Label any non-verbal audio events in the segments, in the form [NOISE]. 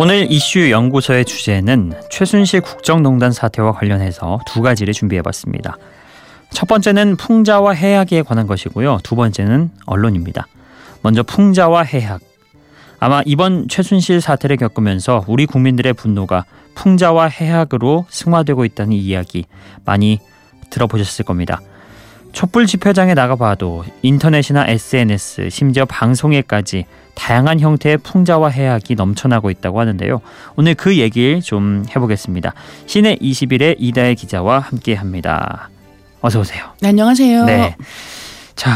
오늘 이슈 연구소의 주제는 최순실 국정농단 사태와 관련해서 두 가지를 준비해봤습니다. 첫 번째는 풍자와 해악에 관한 것이고요. 두 번째는 언론입니다. 먼저 풍자와 해악. 아마 이번 최순실 사태를 겪으면서 우리 국민들의 분노가 풍자와 해악으로 승화되고 있다는 이야기 많이 들어보셨을 겁니다. 촛불 집회장에 나가봐도 인터넷이나 SNS, 심지어 방송에까지 다양한 형태의 풍자와 해악이 넘쳐나고 있다고 하는데요. 오늘 그 얘기를 좀 해보겠습니다. 시내 21의 이다혜 기자와 함께합니다. 어서 오세요. 네, 안녕하세요. 네. 자,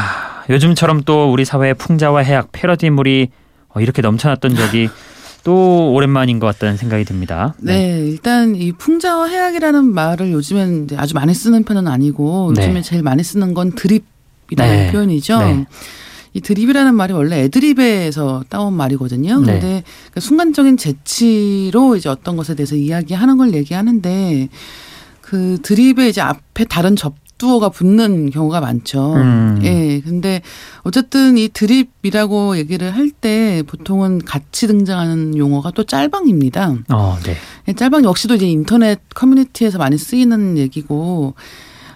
요즘처럼 또 우리 사회의 풍자와 해악 패러디물이 어, 이렇게 넘쳐났던 적이 [LAUGHS] 또 오랜만인 것 같다는 생각이 듭니다. 네. 네, 일단 이 풍자와 해악이라는 말을 요즘엔 아주 많이 쓰는 편은 아니고 네. 요즘에 제일 많이 쓰는 건 드립이라는 네. 표현이죠. 네. 이 드립이라는 말이 원래 애드립에서 따온 말이거든요. 네. 근데 그 순간적인 재치로 이제 어떤 것에 대해서 이야기하는 걸 얘기하는데 그 드립에 이제 앞에 다른 접 두어가 붙는 경우가 많죠. 음. 예. 근데 어쨌든 이 드립이라고 얘기를 할 때 보통은 같이 등장하는 용어가 또 짤방입니다. 어, 네. 예, 짤방 역시도 이제 인터넷 커뮤니티에서 많이 쓰이는 얘기고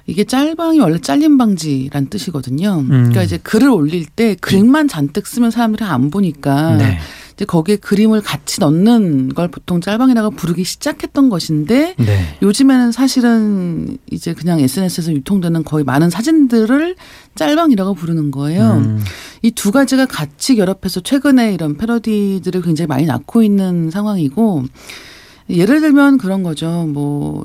이게 짤방이 원래 잘림 방지란 뜻이거든요. 음. 그러니까 이제 글을 올릴 때 글만 잔뜩 쓰면 사람들이 안 보니까 네. 이제 거기에 그림을 같이 넣는 걸 보통 짤방이라고 부르기 시작했던 것인데 네. 요즘에는 사실은 이제 그냥 SNS에서 유통되는 거의 많은 사진들을 짤방이라고 부르는 거예요. 음. 이두 가지가 같이 결합해서 최근에 이런 패러디들을 굉장히 많이 낳고 있는 상황이고 예를 들면 그런 거죠. 뭐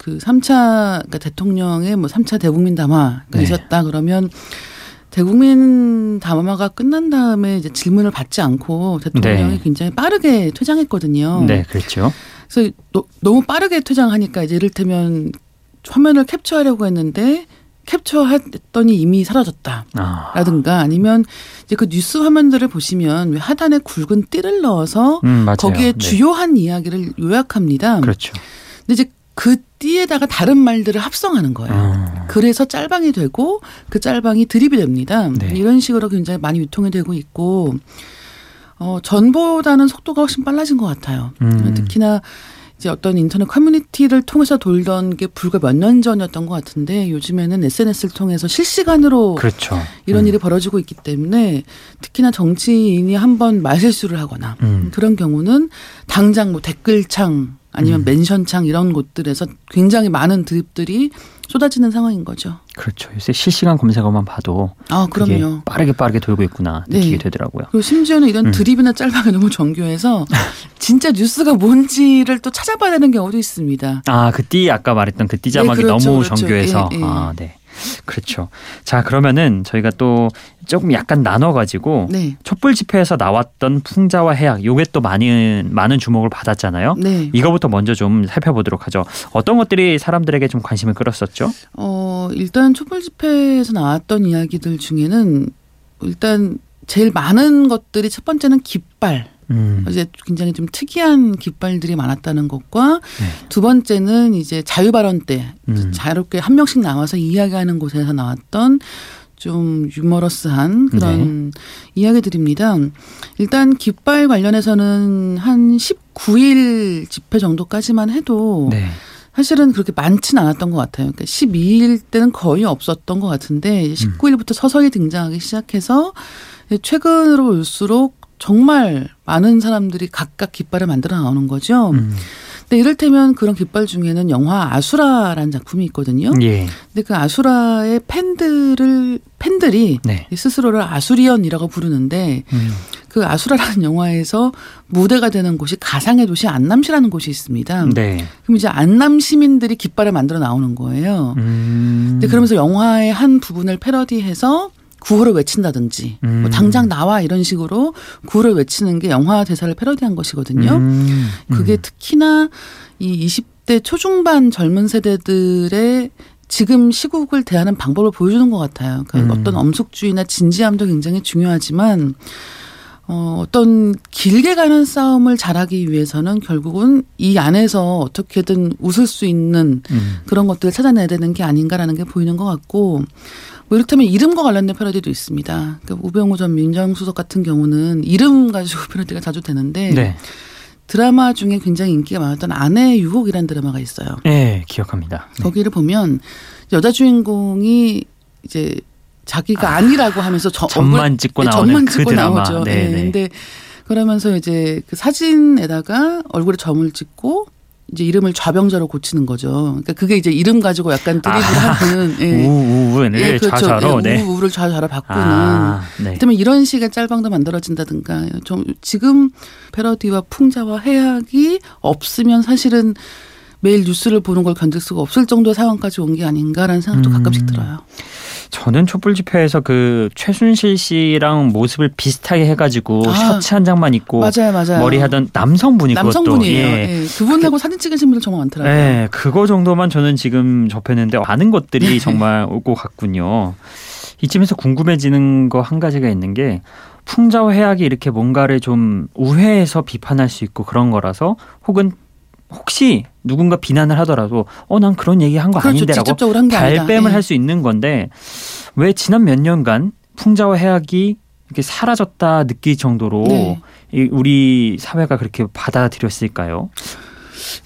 그 3차 그러니까 대통령의 뭐 3차 대국민 담화가 네. 있었다 그러면 대국민 담화가 끝난 다음에 이제 질문을 받지 않고 대통령이 네. 굉장히 빠르게 퇴장했거든요. 네, 그렇죠. 그래서 너, 너무 빠르게 퇴장하니까 이제 이를테면 화면을 캡처하려고 했는데 캡처했더니 이미 사라졌다라든가 아. 아니면 이제 그 뉴스 화면들을 보시면 하단에 굵은 띠를 넣어서 음, 거기에 네. 주요한 이야기를 요약합니다. 그렇죠. 근데 이제 그 띠에다가 다른 말들을 합성하는 거예요. 아. 그래서 짤방이 되고 그 짤방이 드립이 됩니다. 네. 이런 식으로 굉장히 많이 유통이 되고 있고 어 전보다는 속도가 훨씬 빨라진 것 같아요. 음. 특히나 이제 어떤 인터넷 커뮤니티를 통해서 돌던 게 불과 몇 년 전이었던 것 같은데 요즘에는 SNS를 통해서 실시간으로 그렇죠. 이런 음. 일이 벌어지고 있기 때문에 특히나 정치인이 한번 말실수를 하거나 음. 그런 경우는 당장 뭐 댓글창 아니면 음. 멘션창 이런 곳들에서 굉장히 많은 드립들이 쏟아지는 상황인 거죠. 그렇죠. 요새 실시간 검색어만 봐도 아, 그럼요. 빠르게 빠르게 돌고 있구나 느끼게 네. 되더라고요. 그리고 심지어는 이런 음. 드립이나 짤방이 너무 정교해서 [LAUGHS] 진짜 뉴스가 뭔지를 또 찾아봐야 되는 경우도 있습니다. 아, 그띠 아까 말했던 그띠 자막이 네, 그렇죠, 너무 그렇죠. 정교해서 예, 예. 아, 네. 그렇죠. 자, 그러면은 저희가 또 조금 약간 나눠가지고 네. 촛불 집회에서 나왔던 풍자와 해악 요게 또 많은 많은 주목을 받았잖아요. 네. 이거부터 먼저 좀 살펴보도록 하죠. 어떤 것들이 사람들에게 좀 관심을 끌었었죠? 어 일단 촛불 집회에서 나왔던 이야기들 중에는 일단 제일 많은 것들이 첫 번째는 깃발. 음. 이제 굉장히 좀 특이한 깃발들이 많았다는 것과 네. 두 번째는 이제 자유 발언 때 음. 자유롭게 한 명씩 나와서 이야기하는 곳에서 나왔던 좀 유머러스한 그런 네. 이야기들입니다. 일단 깃발 관련해서는 한 19일 집회 정도까지만 해도 네. 사실은 그렇게 많지는 않았던 것 같아요. 그러니까 12일 때는 거의 없었던 것 같은데 19일부터 음. 서서히 등장하기 시작해서 최근으로 올수록 정말 많은 사람들이 각각 깃발을 만들어 나오는 거죠. 음. 근데 이를테면 그런 깃발 중에는 영화 아수라라는 작품이 있거든요. 예. 근데 그 아수라의 팬들을 팬들이 네. 스스로를 아수리언이라고 부르는데 음. 그 아수라라는 영화에서 무대가 되는 곳이 가상의 도시 안남시라는 곳이 있습니다. 네. 그럼 이제 안남 시민들이 깃발을 만들어 나오는 거예요. 음. 근데 그러면서 영화의 한 부분을 패러디해서 구호를 외친다든지 뭐 음. 뭐 당장 나와 이런 식으로 구호를 외치는 게 영화 대사를 패러디한 것이거든요. 음. 그게 음. 특히나 이 20대 초중반 젊은 세대들의 지금 시국을 대하는 방법을 보여주는 것 같아요. 그러니까 음. 어떤 엄숙주의나 진지함도 굉장히 중요하지만 어, 어떤 길게 가는 싸움을 잘하기 위해서는 결국은 이 안에서 어떻게든 웃을 수 있는 음. 그런 것들을 찾아내야 되는 게 아닌가라는 게 보이는 것 같고 뭐 이를테면 이름과 관련된 패러디도 있습니다. 그러니까 우병우 전 민정수석 같은 경우는 이름 가지고 [LAUGHS] 패러디가 자주 되는데 네. 드라마 중에 굉장히 인기가 많았던 아내의 유혹이라는 드라마가 있어요. 네, 기억합니다. 네. 거기를 보면 여자 주인공이 이제 자기가 아, 니라고 하면서 저, 점만 찍고 네, 나오는 점만 그 찍고 드라마. 나오죠. 네, 네. 근데 그러면서 이제 그 사진에다가 얼굴에 점을 찍고 이제 이름을 좌병자로 고치는 거죠. 그러니까 그게 이제 이름 가지고 약간 드립을 아, 하는 예. 우우를 예, 그렇죠. 좌좌로 예, 우우를 좌좌로 바꾸는. 아, 네. 그러면 이런 식의 짤방도 만들어진다든가 좀 지금 패러디와 풍자와 해악이 없으면 사실은 매일 뉴스를 보는 걸 견딜 수가 없을 정도의 상황까지 온 게 아닌가라는 생각도 음. 가끔씩 들어요. 저는 촛불 집회에서 그 최순실 씨랑 모습을 비슷하게 해가지고 아, 셔츠 한 장만 입고 맞아요, 맞아요. 머리 하던 남성분이 남성분이에요. 예. 예. 그분하고 사진 찍으신 분들 정말 많더라고요. 네, 그거 정도만 저는 지금 접했는데 많은 것들이 정말 오고 갔군요. 이쯤에서 궁금해지는 거 한 가지가 있는 게 풍자와 해악이 이렇게 뭔가를 좀 우회해서 비판할 수 있고 그런 거라서 혹은 혹시 누군가 비난을 하더라도 어 난 그런 얘기 한거 그렇죠. 아닌데라고 한 발뺌을 예. 할수 있는 건데 왜 지난 몇 년간 풍자와 해악이 이렇게 사라졌다 느낄 정도로 네. 우리 사회가 그렇게 받아들였을까요?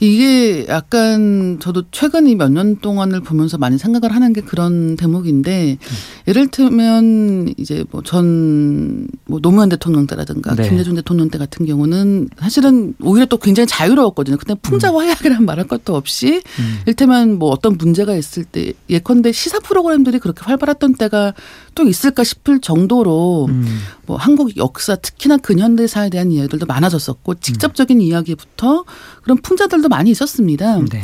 이게 약간 저도 최근 이 몇 년 동안을 보면서 많이 생각을 하는 게 그런 대목인데 음. 예를 들면 이제 뭐전뭐 노무현 대통령 때라든가 네. 김대중 대통령 때 같은 경우는 사실은 오히려 또 굉장히 자유로웠거든요. 근데 풍자와 음. 말할 것도 없이 음. 일테면 뭐 어떤 문제가 있을 때 예컨대 시사 프로그램들이 그렇게 활발했던 때가 또 있을까 싶을 정도로 음. 뭐 한국 역사 특히나 근현대사에 대한 이야기들도 많아졌었고 직접적인 음. 이야기부터 그런 풍자들도 많이 있었습니다. 네.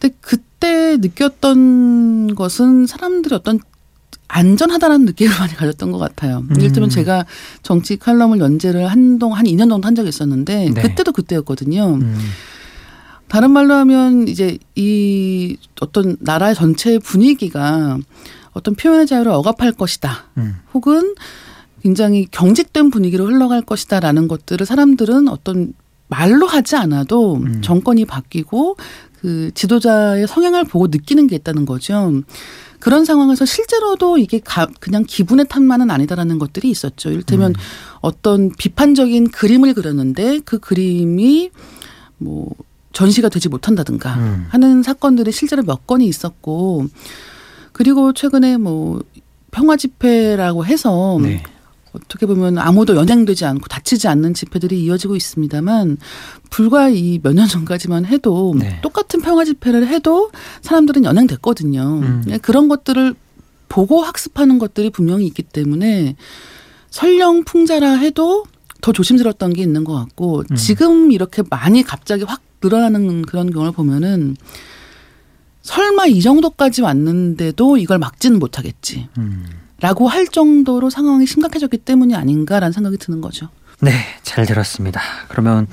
근데 그때 느꼈던 것은 사람들이 어떤 안전하다라는 느낌을 많이 가졌던 것 같아요. 음. 이를테면 제가 정치 칼럼을 연재를 한동 한 2년 정도 한 적이 있었는데 네. 그때도 그때였거든요. 음. 다른 말로 하면 이제 이 어떤 나라의 전체 분위기가 어떤 표현의 자유를 억압할 것이다. 음. 혹은 굉장히 경직된 분위기로 흘러갈 것이다라는 것들을 사람들은 어떤 말로 하지 않아도 음. 정권이 바뀌고 그 지도자의 성향을 보고 느끼는 게 있다는 거죠. 그런 상황에서 실제로도 이게 가, 그냥 기분의 탓만은 아니다라는 것들이 있었죠. 이를테면 음. 어떤 비판적인 그림을 그렸는데 그 그림이 뭐 전시가 되지 못한다든가 음. 하는 사건들이 실제로 몇 건이 있었고 그리고 최근에 뭐 평화 집회라고 해서 네. 어떻게 보면 아무도 연행되지 않고 다치지 않는 집회들이 이어지고 있습니다만 불과 이 몇 년 전까지만 해도 네. 똑같은 평화 집회를 해도 사람들은 연행됐거든요. 음. 네, 그런 것들을 보고 학습하는 것들이 분명히 있기 때문에 설령 풍자라 해도 더 조심스러웠던 게 있는 것 같고 음. 지금 이렇게 많이 갑자기 확 늘어나는 그런 경우를 보면은 설마 이 정도까지 왔는데도 이걸 막지는 못하겠지. 음. 라고 할 정도로 상황이 심각해졌기 때문이 아닌가라는 생각이 드는 거죠. 네, 잘 들었습니다. 그러면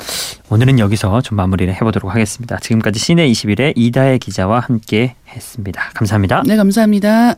오늘은 여기서 좀 마무리를 해보도록 하겠습니다. 지금까지 시내 21의 이다혜 기자와 함께 했습니다. 감사합니다. 네, 감사합니다.